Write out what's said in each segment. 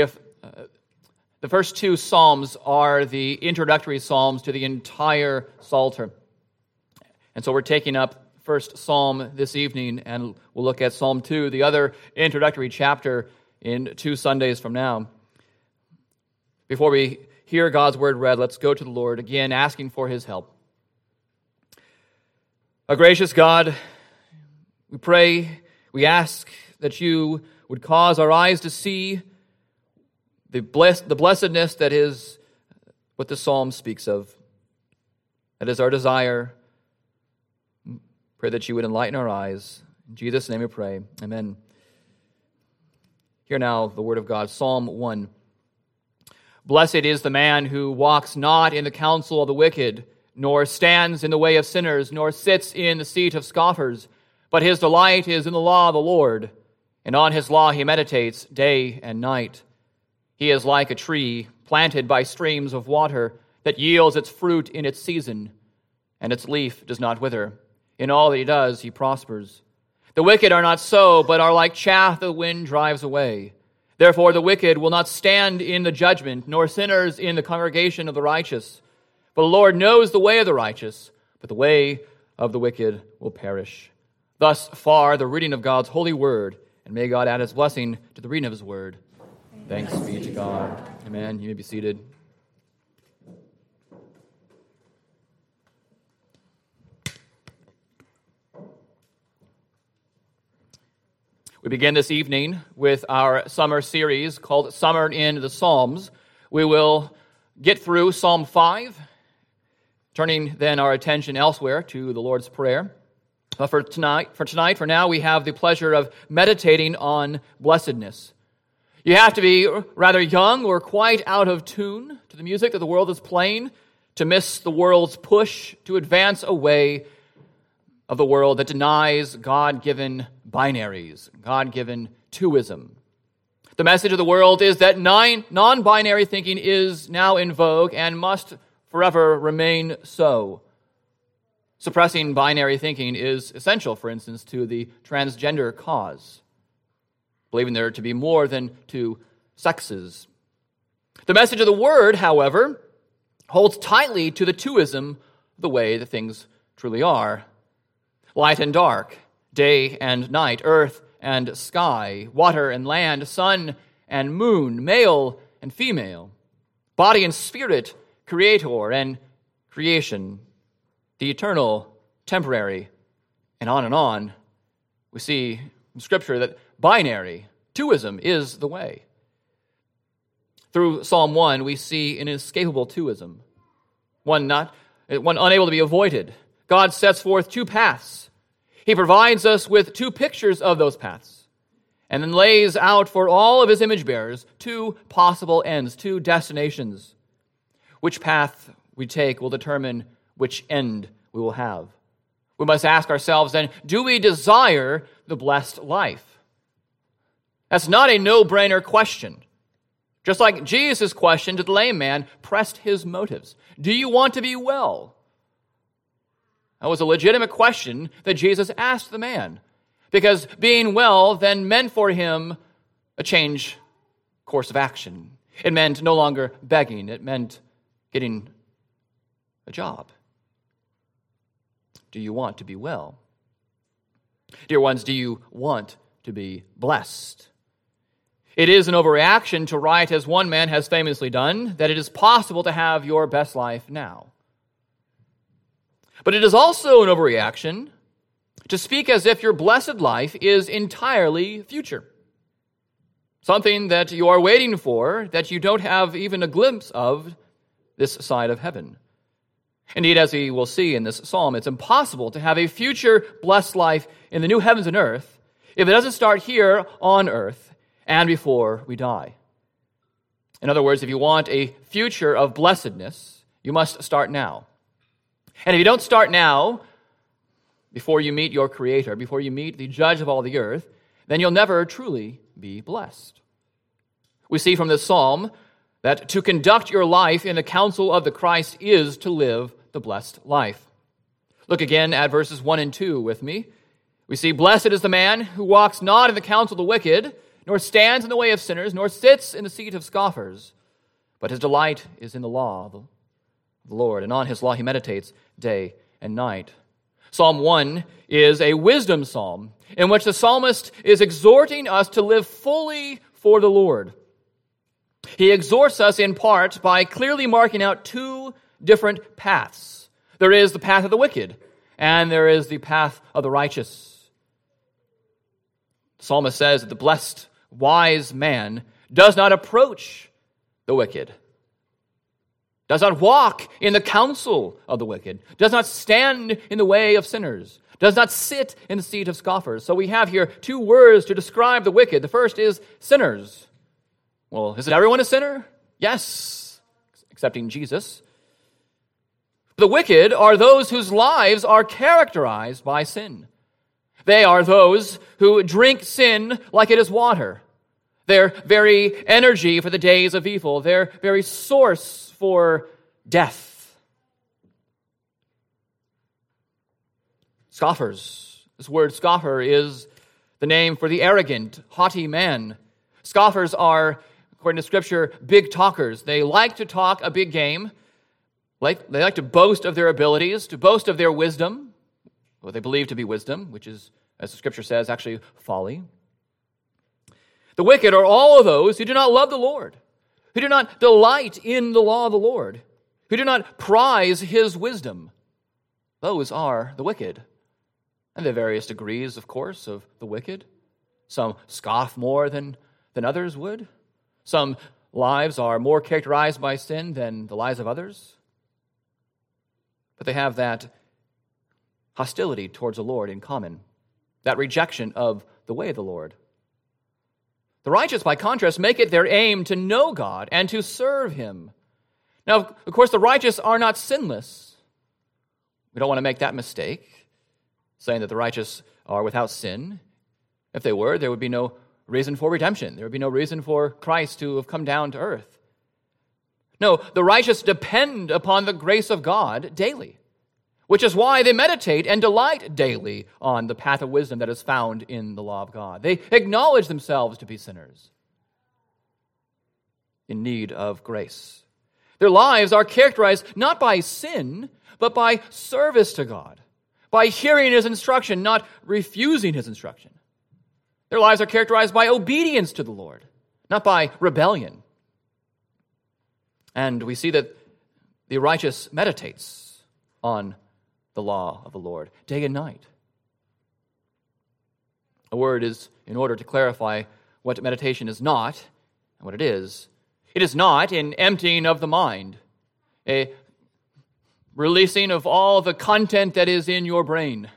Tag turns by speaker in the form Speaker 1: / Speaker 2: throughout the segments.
Speaker 1: If uh, the first two psalms are the introductory psalms to the entire Psalter. And so we're taking up first psalm this evening, and we'll look at Psalm 2, the other introductory chapter, in two Sundays from now. Before we hear God's word read, let's go to the Lord again, asking for his help. A gracious God, we pray, we ask that you would cause our eyes to see the, bless, the blessedness that is what the psalm speaks of. That is our desire. Pray that you would enlighten our eyes. In Jesus' name we pray. Amen. Hear now the word of God. Psalm 1. Blessed is the man who walks not in the counsel of the wicked, nor stands in the way of sinners, nor sits in the seat of scoffers, but his delight is in the law of the Lord, and on his law he meditates day and night. He is like a tree planted by streams of water that yields its fruit in its season, and its leaf does not wither. In all that he does, he prospers. The wicked are not so, but are like chaff the wind drives away. Therefore, the wicked will not stand in the judgment, nor sinners in the congregation of the righteous. For the Lord knows the way of the righteous, but the way of the wicked will perish. Thus far, the reading of God's holy word, and may God add his blessing to the reading of his word. Thanks be to God. Amen. You may be seated. We begin this evening with our summer series called Summer in the Psalms. We will get through Psalm 5, turning then our attention elsewhere to the Lord's Prayer. But for tonight, for tonight, for now, we have the pleasure of meditating on blessedness. You have to be rather young or quite out of tune to the music that the world is playing to miss the world's push to advance away of the world that denies God given binaries, God given twoism. The message of the world is that non binary thinking is now in vogue and must forever remain so. Suppressing binary thinking is essential, for instance, to the transgender cause, believing there to be more than two sexes. The message of the word, however, holds tightly to the twoism, the way that things truly are light and dark, day and night, earth and sky, water and land, sun and moon, male and female, body and spirit, creator and creation, the eternal, temporary, and on and on. We see in Scripture that binary, twoism, is the way. Through Psalm 1, we see an inescapable twoism, one, not, one unable to be avoided. God sets forth two paths. He provides us with two pictures of those paths and then lays out for all of his image bearers two possible ends, two destinations. Which path we take will determine which end we will have. We must ask ourselves then do we desire the blessed life? That's not a no brainer question. Just like Jesus' question to the lame man pressed his motives Do you want to be well? That was a legitimate question that Jesus asked the man, because being well then meant for him a change course of action. It meant no longer begging, it meant getting a job. Do you want to be well? Dear ones, do you want to be blessed? It is an overreaction to write, as one man has famously done, that it is possible to have your best life now. But it is also an overreaction to speak as if your blessed life is entirely future. Something that you are waiting for that you don't have even a glimpse of this side of heaven. Indeed, as we will see in this psalm, it's impossible to have a future blessed life in the new heavens and earth if it doesn't start here on earth and before we die. In other words, if you want a future of blessedness, you must start now. And if you don't start now, before you meet your Creator, before you meet the judge of all the earth, then you'll never truly be blessed. We see from this psalm that to conduct your life in the counsel of the Christ is to live the blessed life. Look again at verses 1 and 2 with me. We see, Blessed is the man who walks not in the counsel of the wicked, nor stands in the way of sinners, nor sits in the seat of scoffers. But his delight is in the law of the Lord, and on his law he meditates day and night. Psalm 1 is a wisdom psalm in which the psalmist is exhorting us to live fully for the Lord. He exhorts us in part by clearly marking out two different paths. There is the path of the wicked, and there is the path of the righteous. The psalmist says that the blessed, wise man does not approach the wicked, does not walk in the counsel of the wicked, does not stand in the way of sinners, does not sit in the seat of scoffers. So we have here two words to describe the wicked. The first is sinners. Well, is it everyone a sinner? Yes, excepting Jesus. The wicked are those whose lives are characterized by sin. They are those who drink sin like it is water. Their very energy for the days of evil, their very source for death. Scoffers. This word scoffer is the name for the arrogant, haughty man. Scoffers are, according to Scripture, big talkers. They like to talk a big game. Like, they like to boast of their abilities, to boast of their wisdom, what they believe to be wisdom, which is, as the scripture says, actually folly. The wicked are all of those who do not love the Lord, who do not delight in the law of the Lord, who do not prize his wisdom. Those are the wicked. And are various degrees, of course, of the wicked. Some scoff more than, than others would. Some lives are more characterized by sin than the lives of others but they have that hostility towards the Lord in common, that rejection of the way of the Lord. The righteous, by contrast, make it their aim to know God and to serve Him. Now, of course, the righteous are not sinless. We don't want to make that mistake, saying that the righteous are without sin. If they were, there would be no reason for redemption. There would be no reason for Christ to have come down to earth. No, the righteous depend upon the grace of God daily, which is why they meditate and delight daily on the path of wisdom that is found in the law of God. They acknowledge themselves to be sinners in need of grace. Their lives are characterized not by sin, but by service to God, by hearing His instruction, not refusing His instruction. Their lives are characterized by obedience to the Lord, not by rebellion. And we see that the righteous meditates on the law of the Lord day and night. A word is in order to clarify what meditation is not and what it is. It is not an emptying of the mind, a releasing of all the content that is in your brain,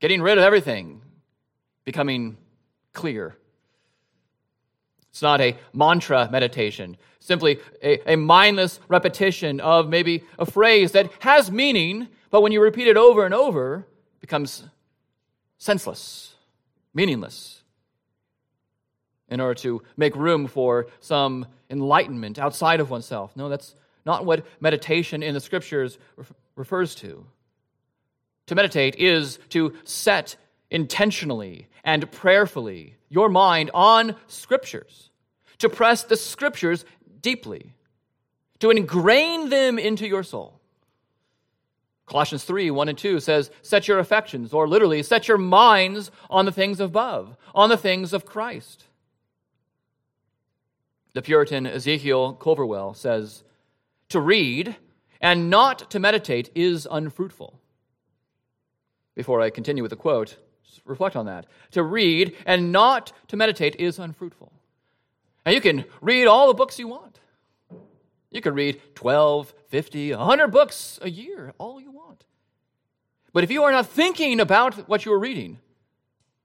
Speaker 1: getting rid of everything, becoming clear. It's not a mantra meditation, simply a, a, mindless repetition of maybe a phrase that has meaning, but when you repeat it over and over, it becomes senseless, meaningless. In order to make room for some enlightenment outside of oneself. No, that's not what meditation in the scriptures refers to. To meditate is to set intentionally and prayerfully your mind on scriptures, to press the scriptures deeply, to ingrain them into your soul. Colossians 3 1 and 2 says, Set your affections, or literally, set your minds on the things above, on the things of Christ. The Puritan Ezekiel Culverwell says, To read and not to meditate is unfruitful. Before I continue with the quote, reflect on that. To read and not to meditate is unfruitful. And you can read all the books you want. You can read 12, 50, 100 books a year, all you want. But if you are not thinking about what you are reading,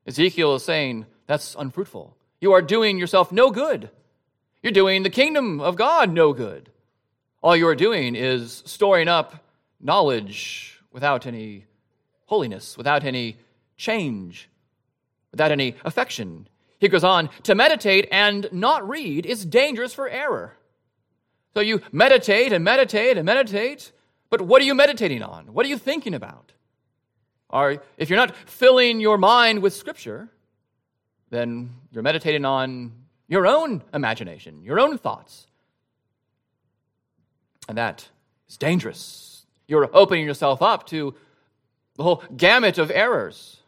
Speaker 1: Ezekiel is saying that's unfruitful. You are doing yourself no good. You're doing the kingdom of God no good. All you are doing is storing up knowledge without any holiness, without any change, without any affection. He goes on to meditate and not read is dangerous for error. So you meditate and meditate and meditate, but what are you meditating on? What are you thinking about? Or if you're not filling your mind with Scripture, then you're meditating on your own imagination, your own thoughts. And that is dangerous. You're opening yourself up to the whole gamut of errors.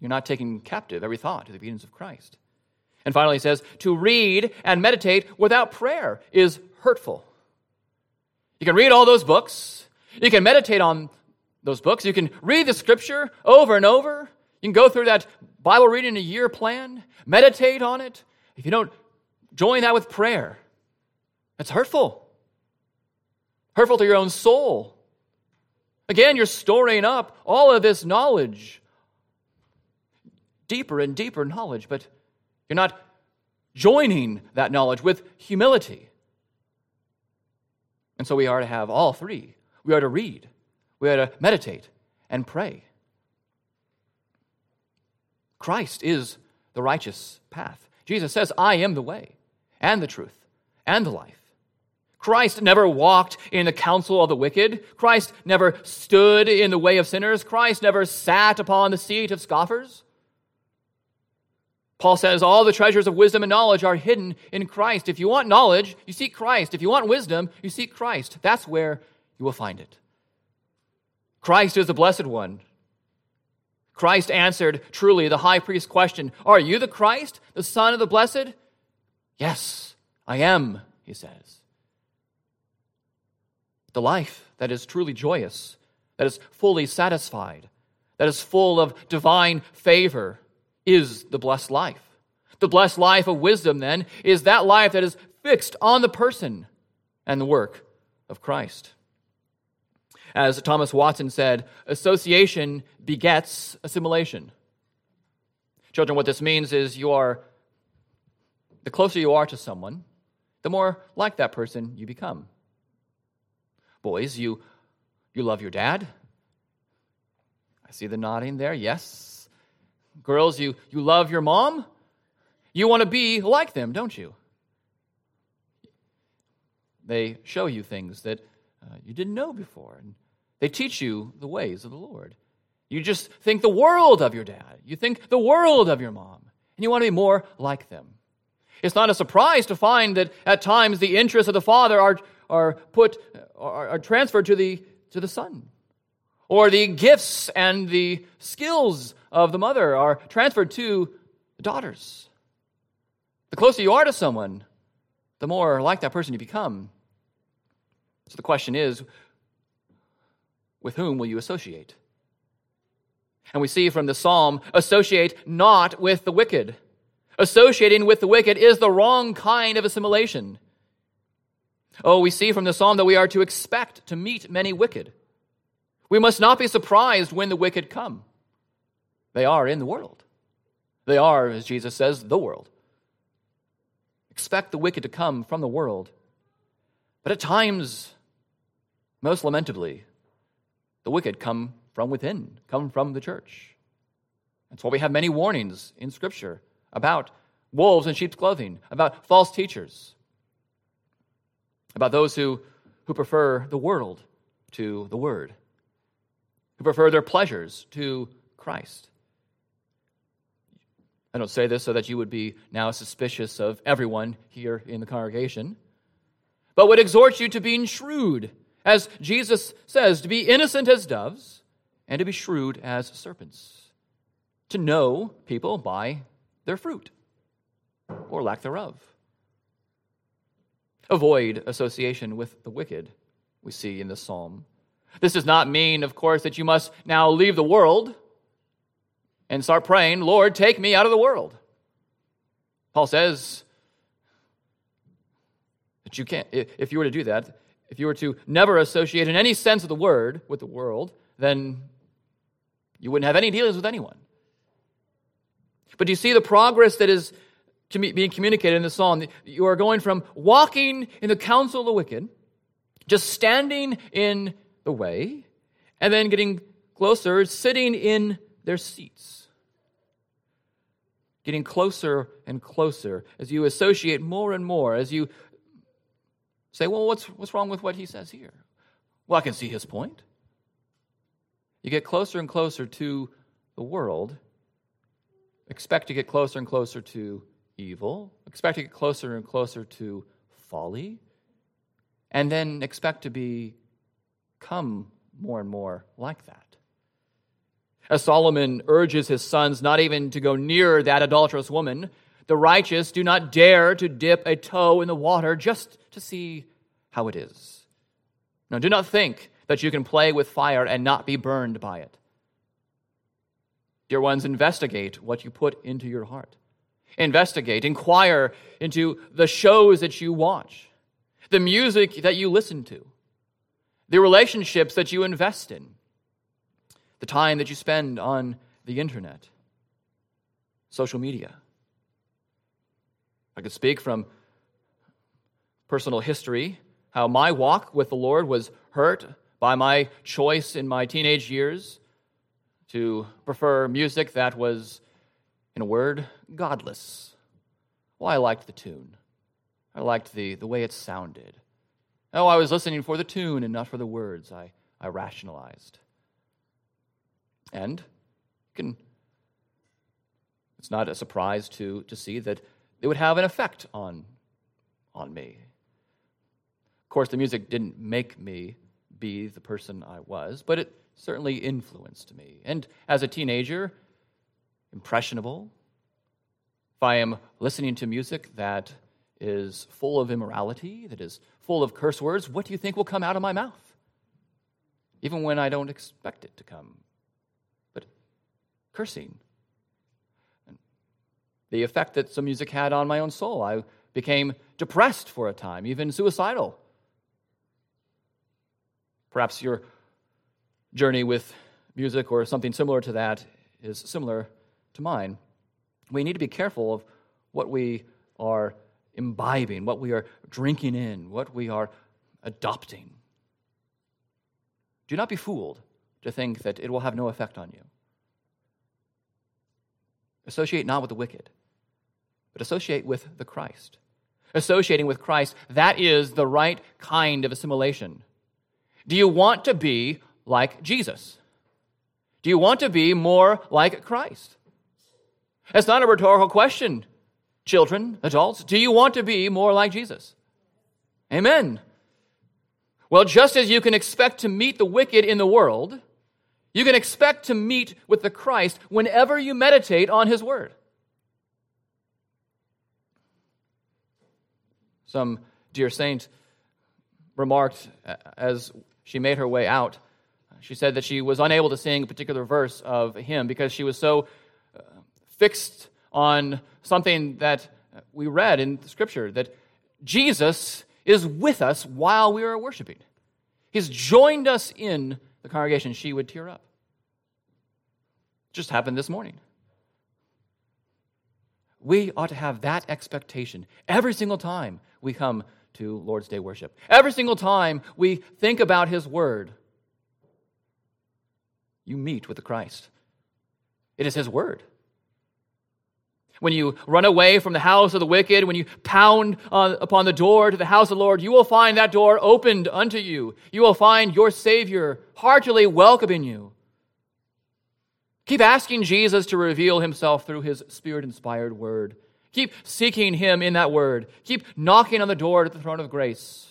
Speaker 1: You're not taking captive every thought to the obedience of Christ. And finally, he says, to read and meditate without prayer is hurtful. You can read all those books, you can meditate on those books, you can read the scripture over and over, you can go through that Bible reading a year plan, meditate on it. If you don't join that with prayer, that's hurtful. Hurtful to your own soul. Again, you're storing up all of this knowledge, deeper and deeper knowledge, but you're not joining that knowledge with humility. And so we are to have all three. We are to read, we are to meditate, and pray. Christ is the righteous path. Jesus says, I am the way, and the truth, and the life. Christ never walked in the counsel of the wicked. Christ never stood in the way of sinners. Christ never sat upon the seat of scoffers. Paul says all the treasures of wisdom and knowledge are hidden in Christ. If you want knowledge, you seek Christ. If you want wisdom, you seek Christ. That's where you will find it. Christ is the blessed one. Christ answered truly the high priest question Are you the Christ, the Son of the Blessed? Yes, I am, he says. The life that is truly joyous, that is fully satisfied, that is full of divine favor is the blessed life. The blessed life of wisdom, then, is that life that is fixed on the person and the work of Christ. As Thomas Watson said, association begets assimilation. Children, what this means is you are, the closer you are to someone, the more like that person you become. Boys, you, you love your dad. I see the nodding there. Yes, Girls, you, you love your mom. You want to be like them, don't you? They show you things that uh, you didn't know before, and they teach you the ways of the Lord. You just think the world of your dad. You think the world of your mom, and you want to be more like them. It's not a surprise to find that at times the interests of the father are, are put are, are transferred to the to the son, or the gifts and the skills of the mother are transferred to the daughters. The closer you are to someone, the more like that person you become. So the question is with whom will you associate? And we see from the psalm associate not with the wicked. Associating with the wicked is the wrong kind of assimilation. Oh, we see from the psalm that we are to expect to meet many wicked. We must not be surprised when the wicked come. They are in the world. They are, as Jesus says, the world. Expect the wicked to come from the world. But at times, most lamentably, the wicked come from within, come from the church. That's why we have many warnings in Scripture about wolves in sheep's clothing, about false teachers, about those who, who prefer the world to the Word, who prefer their pleasures to Christ. I don't say this so that you would be now suspicious of everyone here in the congregation, but would exhort you to being shrewd, as Jesus says, to be innocent as doves and to be shrewd as serpents, to know people by their fruit or lack thereof. Avoid association with the wicked, we see in this psalm. This does not mean, of course, that you must now leave the world and start praying, Lord, take me out of the world. Paul says that you can't, if you were to do that, if you were to never associate in any sense of the word with the world, then you wouldn't have any dealings with anyone. But do you see the progress that is being communicated in the psalm? You are going from walking in the counsel of the wicked, just standing in the way, and then getting closer, sitting in their seats getting closer and closer as you associate more and more, as you say, well, what's, what's wrong with what he says here? Well, I can see his point. You get closer and closer to the world, expect to get closer and closer to evil, expect to get closer and closer to folly, and then expect to become more and more like that. As Solomon urges his sons not even to go near that adulterous woman, the righteous do not dare to dip a toe in the water just to see how it is. Now, do not think that you can play with fire and not be burned by it. Dear ones, investigate what you put into your heart. Investigate, inquire into the shows that you watch, the music that you listen to, the relationships that you invest in, the time that you spend on the internet, social media. I could speak from personal history how my walk with the Lord was hurt by my choice in my teenage years to prefer music that was, in a word, godless. Well, I liked the tune. I liked the, the way it sounded. Oh, I was listening for the tune and not for the words, I, I rationalized. And can, it's not a surprise to, to see that it would have an effect on, on me. Of course, the music didn't make me be the person I was, but it certainly influenced me. And as a teenager, impressionable, if I am listening to music that is full of immorality, that is full of curse words, what do you think will come out of my mouth? Even when I don't expect it to come. But cursing. And the effect that some music had on my own soul, I became depressed for a time, even suicidal. Perhaps your journey with music or something similar to that is similar to mine. We need to be careful of what we are imbibing, what we are drinking in, what we are adopting. Do not be fooled to think that it will have no effect on you. Associate not with the wicked, but associate with the Christ. Associating with Christ, that is the right kind of assimilation. Do you want to be like Jesus? Do you want to be more like Christ? It's not a rhetorical question, children, adults. Do you want to be more like Jesus? Amen. Well, just as you can expect to meet the wicked in the world, you can expect to meet with the Christ whenever you meditate on his word. Some dear saint remarked as she made her way out. She said that she was unable to sing a particular verse of a hymn because she was so uh, fixed on something that we read in scripture that Jesus is with us while we are worshiping. He's joined us in the congregation. She would tear up. Just happened this morning. We ought to have that expectation every single time we come to Lord's Day worship. Every single time we think about His Word, you meet with the Christ. It is His Word. When you run away from the house of the wicked, when you pound on, upon the door to the house of the Lord, you will find that door opened unto you. You will find your Savior heartily welcoming you. Keep asking Jesus to reveal himself through his spirit inspired word. Keep seeking Him in that word. Keep knocking on the door to the throne of grace.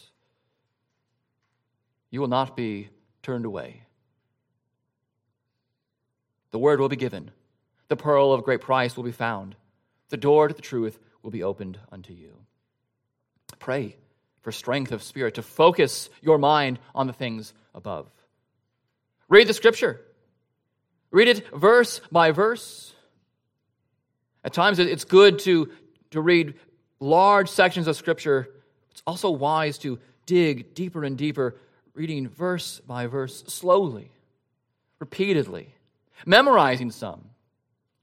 Speaker 1: You will not be turned away. The word will be given. The pearl of great price will be found. The door to the truth will be opened unto you. Pray for strength of spirit to focus your mind on the things above. Read the scripture. Read it verse by verse. At times, it's good to, to read large sections of Scripture. It's also wise to dig deeper and deeper, reading verse by verse, slowly, repeatedly, memorizing some.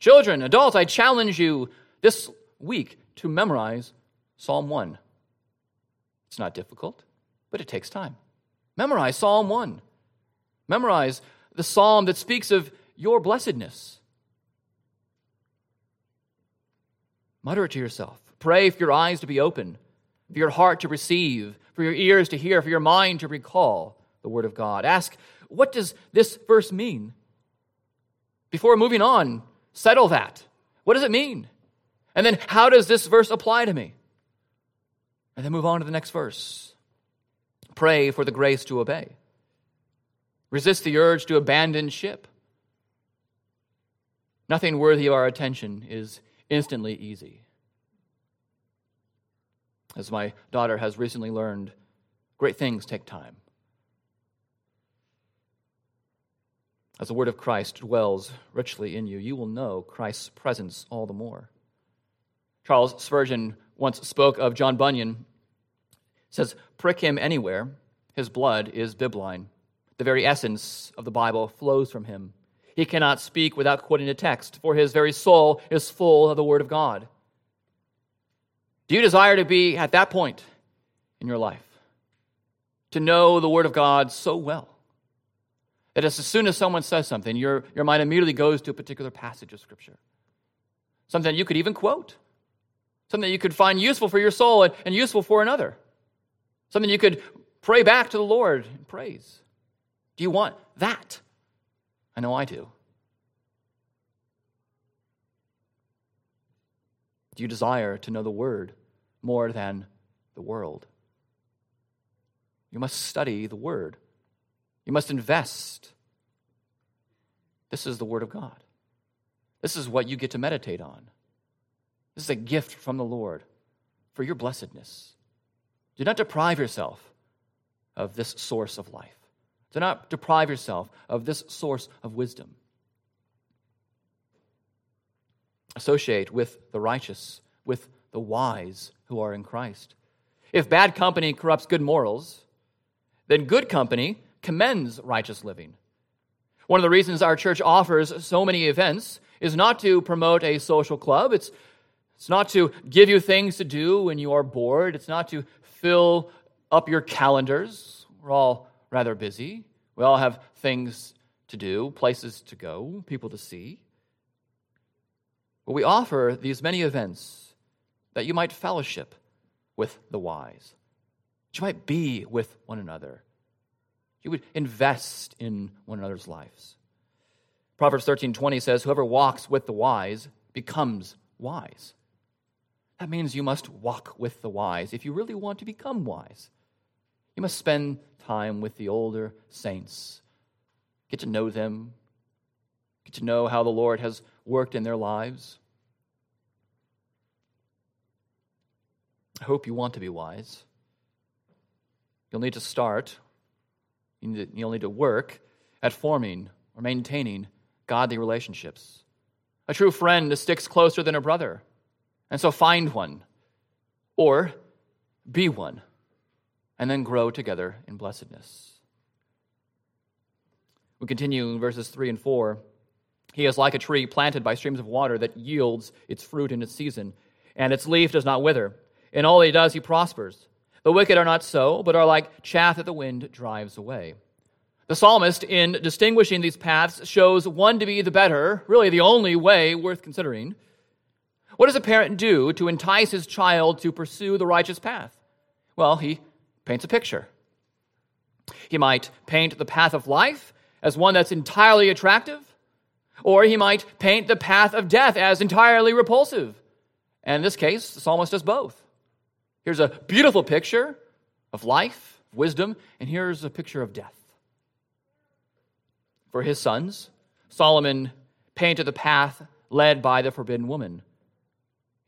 Speaker 1: Children, adults, I challenge you this week to memorize Psalm 1. It's not difficult, but it takes time. Memorize Psalm 1. Memorize the psalm that speaks of your blessedness. Mutter it to yourself. Pray for your eyes to be open, for your heart to receive, for your ears to hear, for your mind to recall the Word of God. Ask, what does this verse mean? Before moving on, settle that. What does it mean? And then how does this verse apply to me? And then move on to the next verse. Pray for the grace to obey. Resist the urge to abandon ship. Nothing worthy of our attention is instantly easy. As my daughter has recently learned, great things take time. As the word of Christ dwells richly in you, you will know Christ's presence all the more. Charles Spurgeon once spoke of John Bunyan. says, Prick him anywhere, his blood is bibline. The very essence of the Bible flows from him. He cannot speak without quoting a text, for his very soul is full of the Word of God. Do you desire to be at that point in your life? To know the Word of God so well that as soon as someone says something, your, your mind immediately goes to a particular passage of Scripture. Something you could even quote, something that you could find useful for your soul and, and useful for another, something you could pray back to the Lord in praise. Do you want that? I know I do. Do you desire to know the Word more than the world? You must study the Word. You must invest. This is the Word of God. This is what you get to meditate on. This is a gift from the Lord for your blessedness. Do not deprive yourself of this source of life. Do not deprive yourself of this source of wisdom. Associate with the righteous, with the wise who are in Christ. If bad company corrupts good morals, then good company commends righteous living. One of the reasons our church offers so many events is not to promote a social club. It's, it's not to give you things to do when you are bored. It's not to fill up your calendars. We're all rather busy. We all have things to do, places to go, people to see. But we offer these many events that you might fellowship with the wise, that you might be with one another, you would invest in one another's lives. Proverbs 13:20 says, "Whoever walks with the wise becomes wise." That means you must walk with the wise if you really want to become wise. You must spend time with the older saints. Get to know them. Get to know how the Lord has worked in their lives. I hope you want to be wise. You'll need to start, you need to, you'll need to work at forming or maintaining godly relationships. A true friend sticks closer than a brother, and so find one or be one and then grow together in blessedness. We continue in verses 3 and 4. He is like a tree planted by streams of water that yields its fruit in its season, and its leaf does not wither. In all he does, he prospers. The wicked are not so, but are like chaff that the wind drives away. The psalmist, in distinguishing these paths, shows one to be the better, really the only way worth considering. What does a parent do to entice his child to pursue the righteous path? Well, he paints a picture. He might paint the path of life as one that's entirely attractive, or he might paint the path of death as entirely repulsive. And in this case, the psalmist does both. Here's a beautiful picture of life, wisdom, and here's a picture of death. For his sons, Solomon painted the path led by the forbidden woman.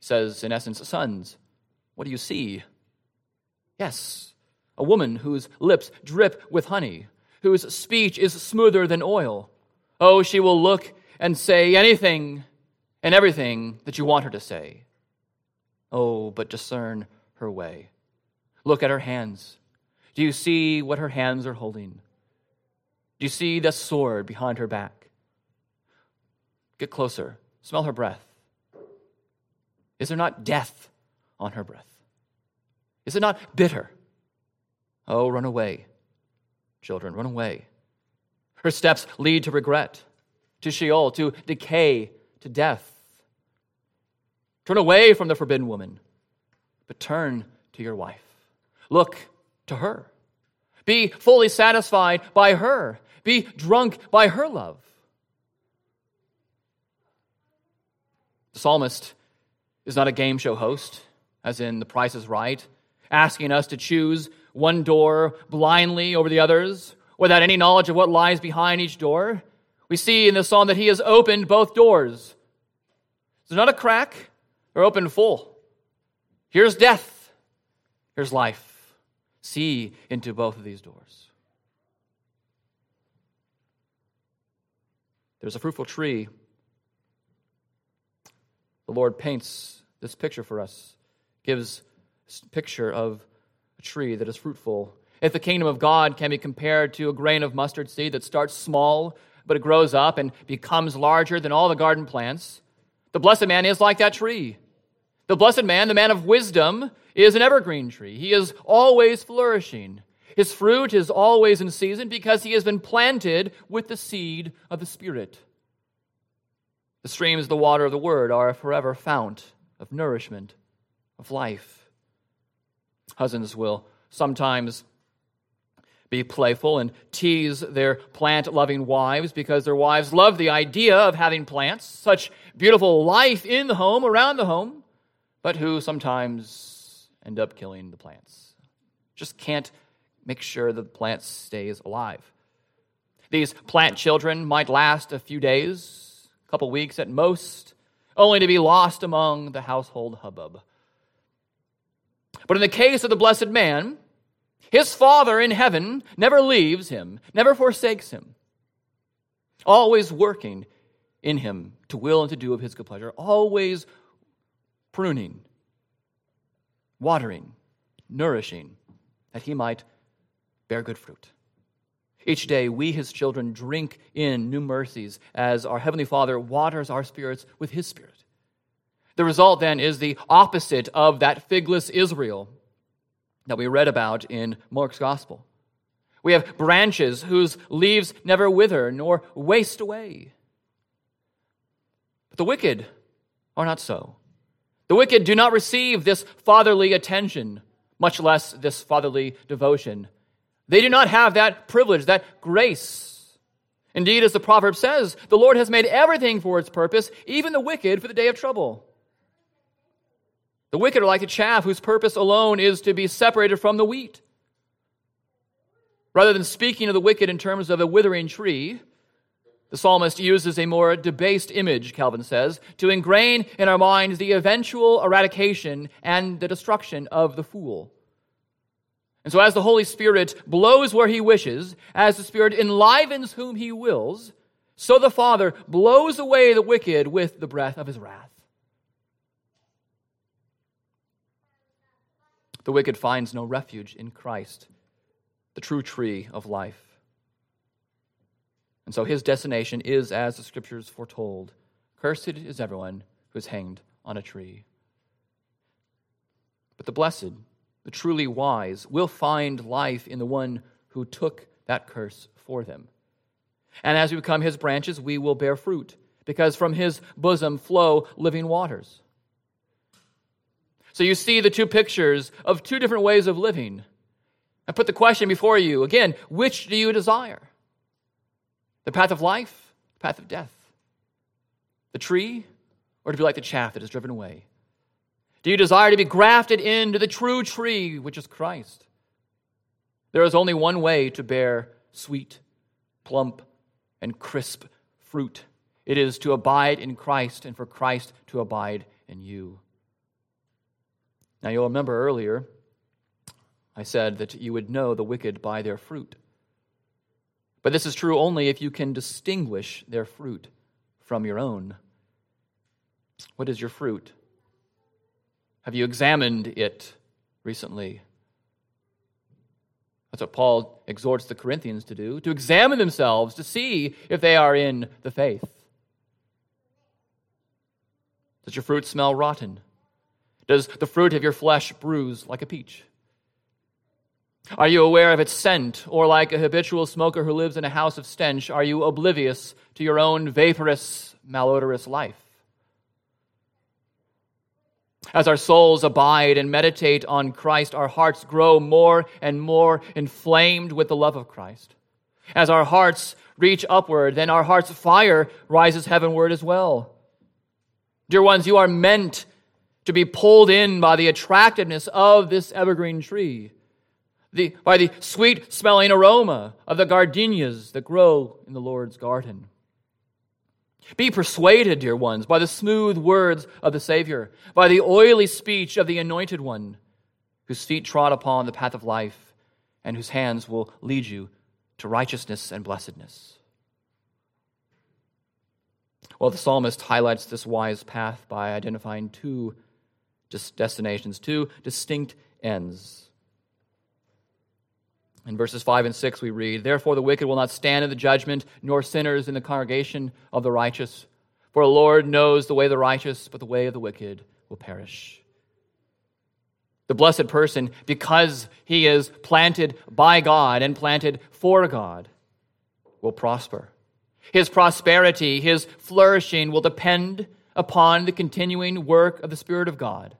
Speaker 1: Says, in essence, sons, what do you see? Yes, a woman whose lips drip with honey, whose speech is smoother than oil. Oh, she will look and say anything and everything that you want her to say. Oh, but discern her way. Look at her hands. Do you see what her hands are holding? Do you see the sword behind her back? Get closer. Smell her breath. Is there not death on her breath? Is it not bitter? Oh, run away, children, run away. Her steps lead to regret, to Sheol, to decay, to death. Turn away from the forbidden woman, but turn to your wife. Look to her. Be fully satisfied by her. Be drunk by her love. The psalmist is not a game show host, as in The Price is Right, asking us to choose one door blindly over the others without any knowledge of what lies behind each door. We see in the psalm that he has opened both doors. There's not a crack, they're open full. Here's death, here's life. See into both of these doors. There's a fruitful tree. The Lord paints this picture for us, gives picture of a tree that is fruitful. If the kingdom of God can be compared to a grain of mustard seed that starts small, but it grows up and becomes larger than all the garden plants, the blessed man is like that tree. The blessed man, the man of wisdom, is an evergreen tree. He is always flourishing. His fruit is always in season because he has been planted with the seed of the Spirit. The streams of the water of the Word are a forever fount of nourishment, of life. Husbands will sometimes be playful and tease their plant loving wives because their wives love the idea of having plants, such beautiful life in the home, around the home, but who sometimes end up killing the plants. Just can't make sure the plant stays alive. These plant children might last a few days, couple weeks at most, only to be lost among the household hubbub. But in the case of the blessed man, his Father in heaven never leaves him, never forsakes him, always working in him to will and to do of his good pleasure, always pruning, watering, nourishing, that he might bear good fruit. Each day, we, his children, drink in new mercies as our Heavenly Father waters our spirits with his Spirit. The result then is the opposite of that figless Israel that we read about in Mark's Gospel. We have branches whose leaves never wither nor waste away. But the wicked are not so. The wicked do not receive this fatherly attention, much less this fatherly devotion. They do not have that privilege, that grace. Indeed, as the proverb says, the Lord has made everything for its purpose, even the wicked for the day of trouble. The wicked are like the chaff whose purpose alone is to be separated from the wheat. Rather than speaking of the wicked in terms of a withering tree, the psalmist uses a more debased image, Calvin says, to ingrain in our minds the eventual eradication and the destruction of the fool. And so, as the Holy Spirit blows where he wishes, as the Spirit enlivens whom he wills, so the Father blows away the wicked with the breath of his wrath. The wicked finds no refuge in Christ, the true tree of life. And so his destination is, as the scriptures foretold Cursed is everyone who is hanged on a tree. But the blessed, the truly wise, will find life in the one who took that curse for them. And as we become his branches, we will bear fruit, because from his bosom flow living waters. So you see the two pictures of two different ways of living. I put the question before you again which do you desire? The path of life, the path of death? The tree, or to be like the chaff that is driven away? Do you desire to be grafted into the true tree, which is Christ? There is only one way to bear sweet, plump, and crisp fruit. It is to abide in Christ and for Christ to abide in you. Now, you'll remember earlier, I said that you would know the wicked by their fruit. But this is true only if you can distinguish their fruit from your own. What is your fruit? Have you examined it recently? That's what Paul exhorts the Corinthians to do to examine themselves to see if they are in the faith. Does your fruit smell rotten? Does the fruit of your flesh bruise like a peach? Are you aware of its scent, or like a habitual smoker who lives in a house of stench, are you oblivious to your own vaporous, malodorous life? As our souls abide and meditate on Christ, our hearts grow more and more inflamed with the love of Christ. As our hearts reach upward, then our heart's fire rises heavenward as well. Dear ones, you are meant to be pulled in by the attractiveness of this evergreen tree, the, by the sweet smelling aroma of the gardenias that grow in the Lord's garden. Be persuaded, dear ones, by the smooth words of the Savior, by the oily speech of the Anointed One, whose feet trod upon the path of life and whose hands will lead you to righteousness and blessedness. Well, the psalmist highlights this wise path by identifying two destinations, two distinct ends. In verses 5 and 6, we read, Therefore the wicked will not stand in the judgment, nor sinners in the congregation of the righteous. For the Lord knows the way of the righteous, but the way of the wicked will perish. The blessed person, because he is planted by God and planted for God, will prosper. His prosperity, his flourishing will depend upon the continuing work of the Spirit of God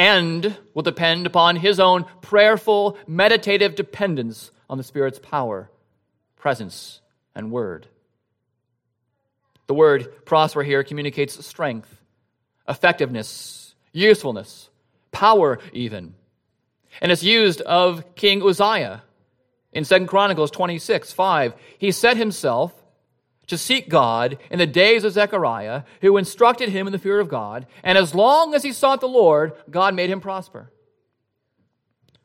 Speaker 1: and will depend upon his own prayerful, meditative dependence on the Spirit's power, presence, and word. The word prosper here communicates strength, effectiveness, usefulness, power, even. And it's used of King Uzziah in 2 Chronicles 26 5. He set himself to seek God in the days of Zechariah, who instructed him in the fear of God, and as long as he sought the Lord, God made him prosper.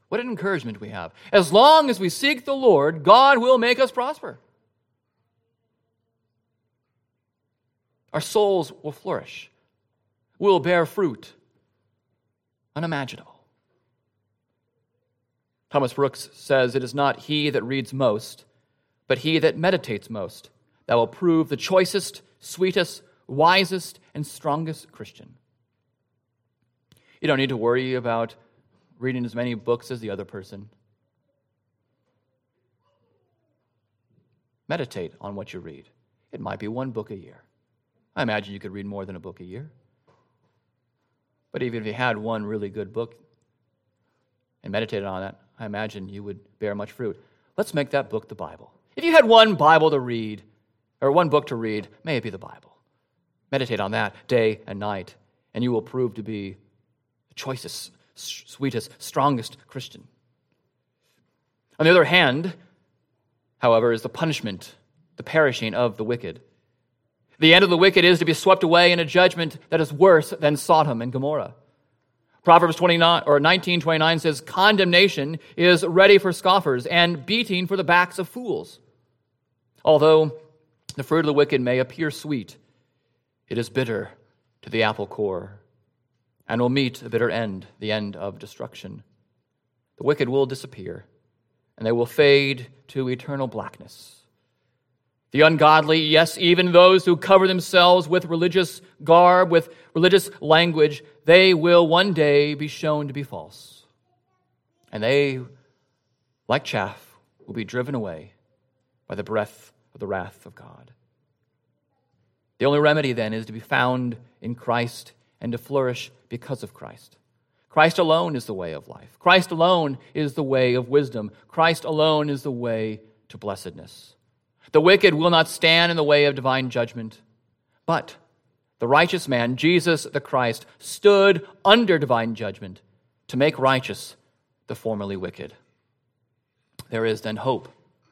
Speaker 1: What an encouragement we have. As long as we seek the Lord, God will make us prosper. Our souls will flourish, will bear fruit. Unimaginable. Thomas Brooks says it is not he that reads most, but he that meditates most that will prove the choicest, sweetest, wisest, and strongest Christian. You don't need to worry about reading as many books as the other person. Meditate on what you read. It might be one book a year. I imagine you could read more than a book a year. But even if you had one really good book and meditated on that, I imagine you would bear much fruit. Let's make that book the Bible. If you had one Bible to read or one book to read, may it be the Bible. Meditate on that day and night, and you will prove to be the choicest, sweetest, strongest Christian. On the other hand, however, is the punishment, the perishing of the wicked. The end of the wicked is to be swept away in a judgment that is worse than Sodom and Gomorrah. Proverbs 29 or 19:29 says condemnation is ready for scoffers and beating for the backs of fools. Although the fruit of the wicked may appear sweet, it is bitter to the apple core, and will meet a bitter end, the end of destruction. The wicked will disappear, and they will fade to eternal blackness. The ungodly, yes, even those who cover themselves with religious garb, with religious language, they will one day be shown to be false. And they, like chaff, will be driven away by the breath of the wrath of God. The only remedy then is to be found in Christ and to flourish because of Christ. Christ alone is the way of life. Christ alone is the way of wisdom. Christ alone is the way to blessedness. The wicked will not stand in the way of divine judgment, but the righteous man, Jesus the Christ, stood under divine judgment to make righteous the formerly wicked. There is then hope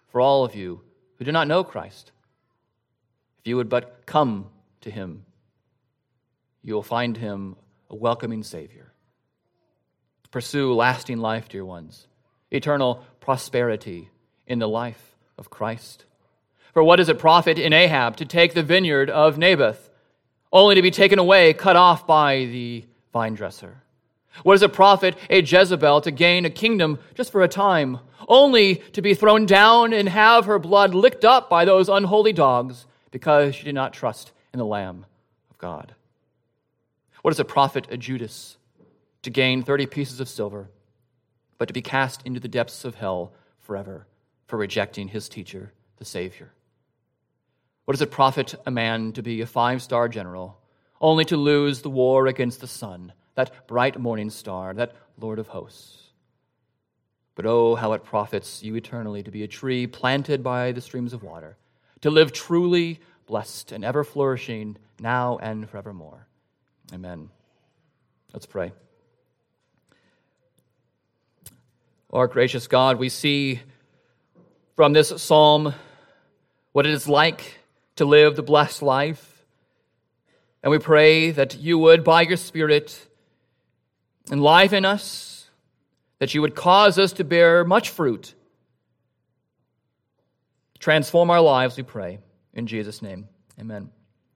Speaker 1: for all of you who do not know Christ. If you would but come to him, you will find him a welcoming Savior. Pursue lasting life, dear ones, eternal prosperity in the life of Christ. For what does it profit in Ahab to take the vineyard of Naboth, only to be taken away, cut off by the vine dresser? What does it profit a Jezebel to gain a kingdom just for a time, only to be thrown down and have her blood licked up by those unholy dogs because she did not trust in the Lamb of God? What does it profit a Judas to gain 30 pieces of silver, but to be cast into the depths of hell forever for rejecting his teacher, the Savior? What does it profit a man to be a five star general, only to lose the war against the Son? That bright morning star, that Lord of hosts. But oh, how it profits you eternally to be a tree planted by the streams of water, to live truly blessed and ever flourishing now and forevermore. Amen. Let's pray. Our gracious God, we see from this psalm what it is like to live the blessed life. And we pray that you would, by your Spirit, enliven us, that you would cause us to bear much fruit. Transform our lives, we pray. In Jesus' name, amen.